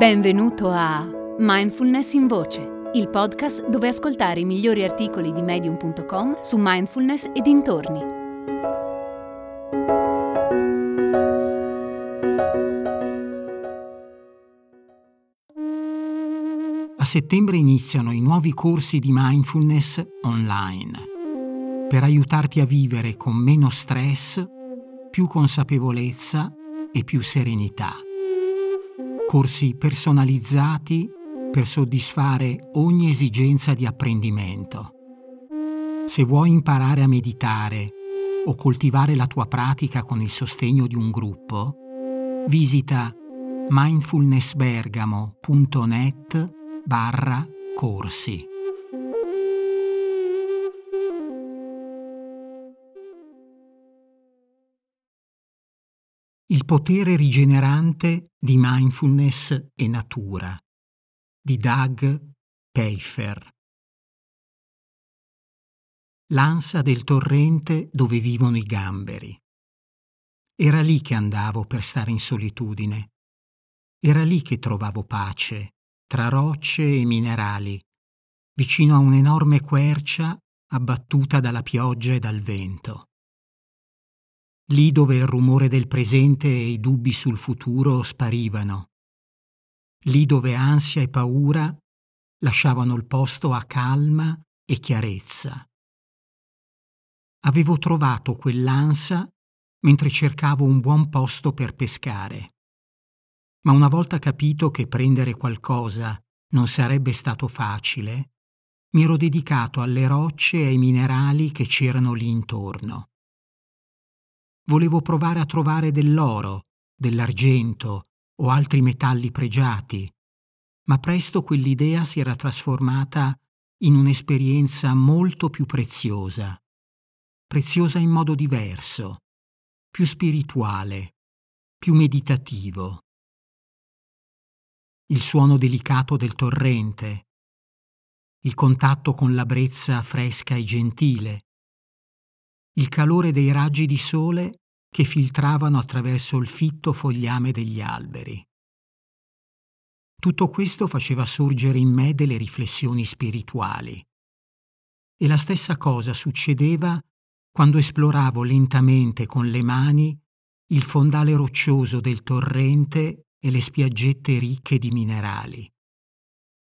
Benvenuto a Mindfulness in Voce, il podcast dove ascoltare i migliori articoli di medium.com su mindfulness e dintorni. A settembre iniziano i nuovi corsi di mindfulness online per aiutarti a vivere con meno stress, più consapevolezza e più serenità corsi personalizzati per soddisfare ogni esigenza di apprendimento. Se vuoi imparare a meditare o coltivare la tua pratica con il sostegno di un gruppo, visita mindfulnessbergamo.net barra corsi. Il potere rigenerante di mindfulness e natura di Doug Peifer. L'ansa del torrente dove vivono i gamberi. Era lì che andavo per stare in solitudine. Era lì che trovavo pace, tra rocce e minerali, vicino a un'enorme quercia abbattuta dalla pioggia e dal vento lì dove il rumore del presente e i dubbi sul futuro sparivano, lì dove ansia e paura lasciavano il posto a calma e chiarezza. Avevo trovato quell'ansa mentre cercavo un buon posto per pescare. Ma una volta capito che prendere qualcosa non sarebbe stato facile, mi ero dedicato alle rocce e ai minerali che c'erano lì intorno volevo provare a trovare dell'oro, dell'argento o altri metalli pregiati, ma presto quell'idea si era trasformata in un'esperienza molto più preziosa, preziosa in modo diverso, più spirituale, più meditativo. Il suono delicato del torrente, il contatto con la brezza fresca e gentile, il calore dei raggi di sole che filtravano attraverso il fitto fogliame degli alberi. Tutto questo faceva sorgere in me delle riflessioni spirituali. E la stessa cosa succedeva quando esploravo lentamente con le mani il fondale roccioso del torrente e le spiaggette ricche di minerali,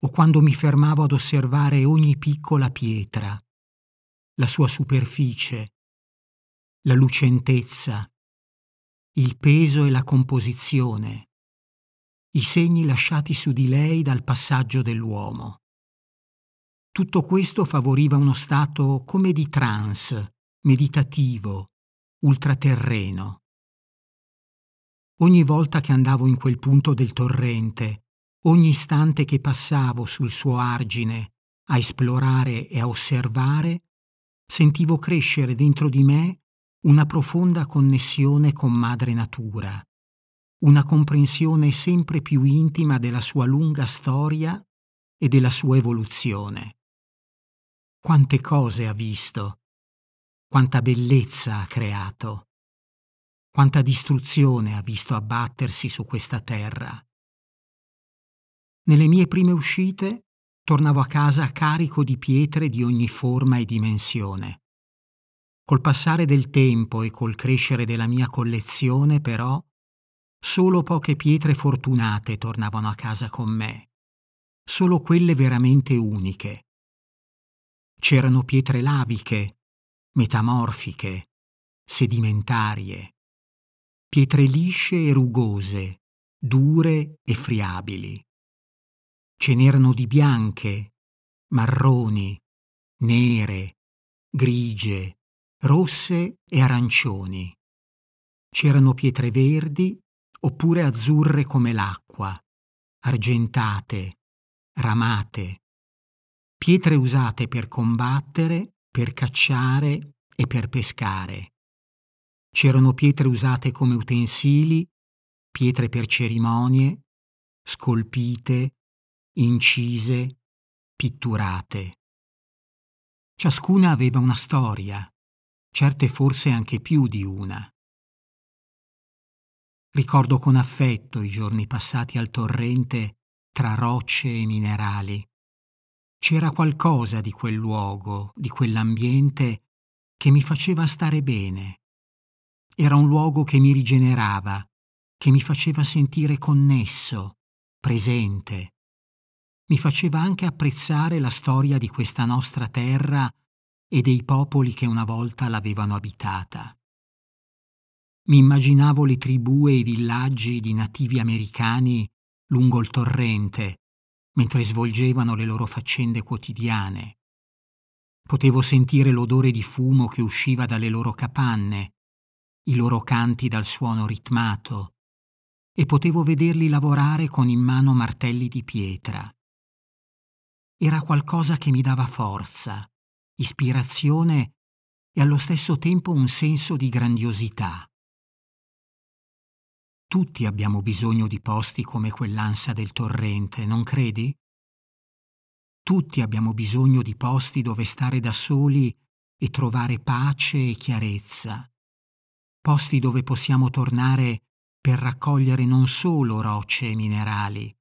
o quando mi fermavo ad osservare ogni piccola pietra, la sua superficie, la lucentezza, il peso e la composizione, i segni lasciati su di lei dal passaggio dell'uomo. Tutto questo favoriva uno stato come di trance, meditativo, ultraterreno. Ogni volta che andavo in quel punto del torrente, ogni istante che passavo sul suo argine a esplorare e a osservare, sentivo crescere dentro di me una profonda connessione con madre natura, una comprensione sempre più intima della sua lunga storia e della sua evoluzione. Quante cose ha visto, quanta bellezza ha creato, quanta distruzione ha visto abbattersi su questa terra. Nelle mie prime uscite tornavo a casa carico di pietre di ogni forma e dimensione. Col passare del tempo e col crescere della mia collezione, però, solo poche pietre fortunate tornavano a casa con me, solo quelle veramente uniche. C'erano pietre laviche, metamorfiche, sedimentarie, pietre lisce e rugose, dure e friabili. Ce n'erano di bianche, marroni, nere, grigie, rosse e arancioni. C'erano pietre verdi oppure azzurre come l'acqua, argentate, ramate, pietre usate per combattere, per cacciare e per pescare. C'erano pietre usate come utensili, pietre per cerimonie, scolpite, incise, pitturate. Ciascuna aveva una storia, certe forse anche più di una. Ricordo con affetto i giorni passati al torrente tra rocce e minerali. C'era qualcosa di quel luogo, di quell'ambiente, che mi faceva stare bene. Era un luogo che mi rigenerava, che mi faceva sentire connesso, presente. Mi faceva anche apprezzare la storia di questa nostra terra e dei popoli che una volta l'avevano abitata. Mi immaginavo le tribù e i villaggi di nativi americani lungo il torrente, mentre svolgevano le loro faccende quotidiane. Potevo sentire l'odore di fumo che usciva dalle loro capanne, i loro canti dal suono ritmato, e potevo vederli lavorare con in mano martelli di pietra. Era qualcosa che mi dava forza, ispirazione e allo stesso tempo un senso di grandiosità. Tutti abbiamo bisogno di posti come quell'ansa del torrente, non credi? Tutti abbiamo bisogno di posti dove stare da soli e trovare pace e chiarezza. Posti dove possiamo tornare per raccogliere non solo rocce e minerali,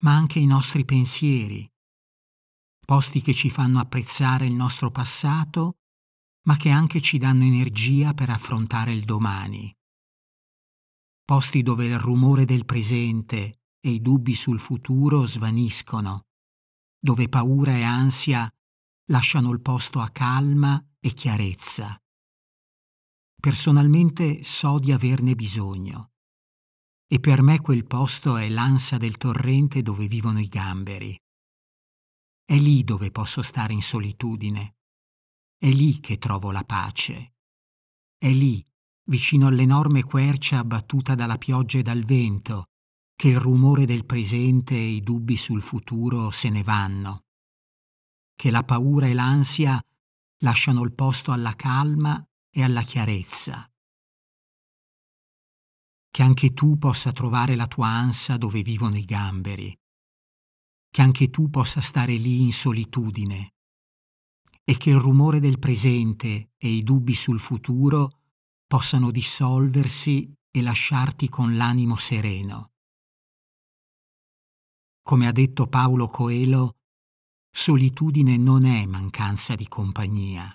ma anche i nostri pensieri. Posti che ci fanno apprezzare il nostro passato, ma che anche ci danno energia per affrontare il domani posti dove il rumore del presente e i dubbi sul futuro svaniscono, dove paura e ansia lasciano il posto a calma e chiarezza. Personalmente so di averne bisogno e per me quel posto è l'ansa del torrente dove vivono i gamberi. È lì dove posso stare in solitudine, è lì che trovo la pace, è lì vicino all'enorme quercia abbattuta dalla pioggia e dal vento, che il rumore del presente e i dubbi sul futuro se ne vanno, che la paura e l'ansia lasciano il posto alla calma e alla chiarezza. Che anche tu possa trovare la tua ansa dove vivono i gamberi, che anche tu possa stare lì in solitudine e che il rumore del presente e i dubbi sul futuro possano dissolversi e lasciarti con l'animo sereno. Come ha detto Paolo Coelho, solitudine non è mancanza di compagnia,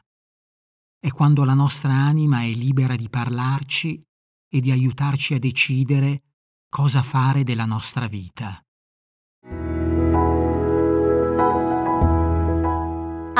è quando la nostra anima è libera di parlarci e di aiutarci a decidere cosa fare della nostra vita.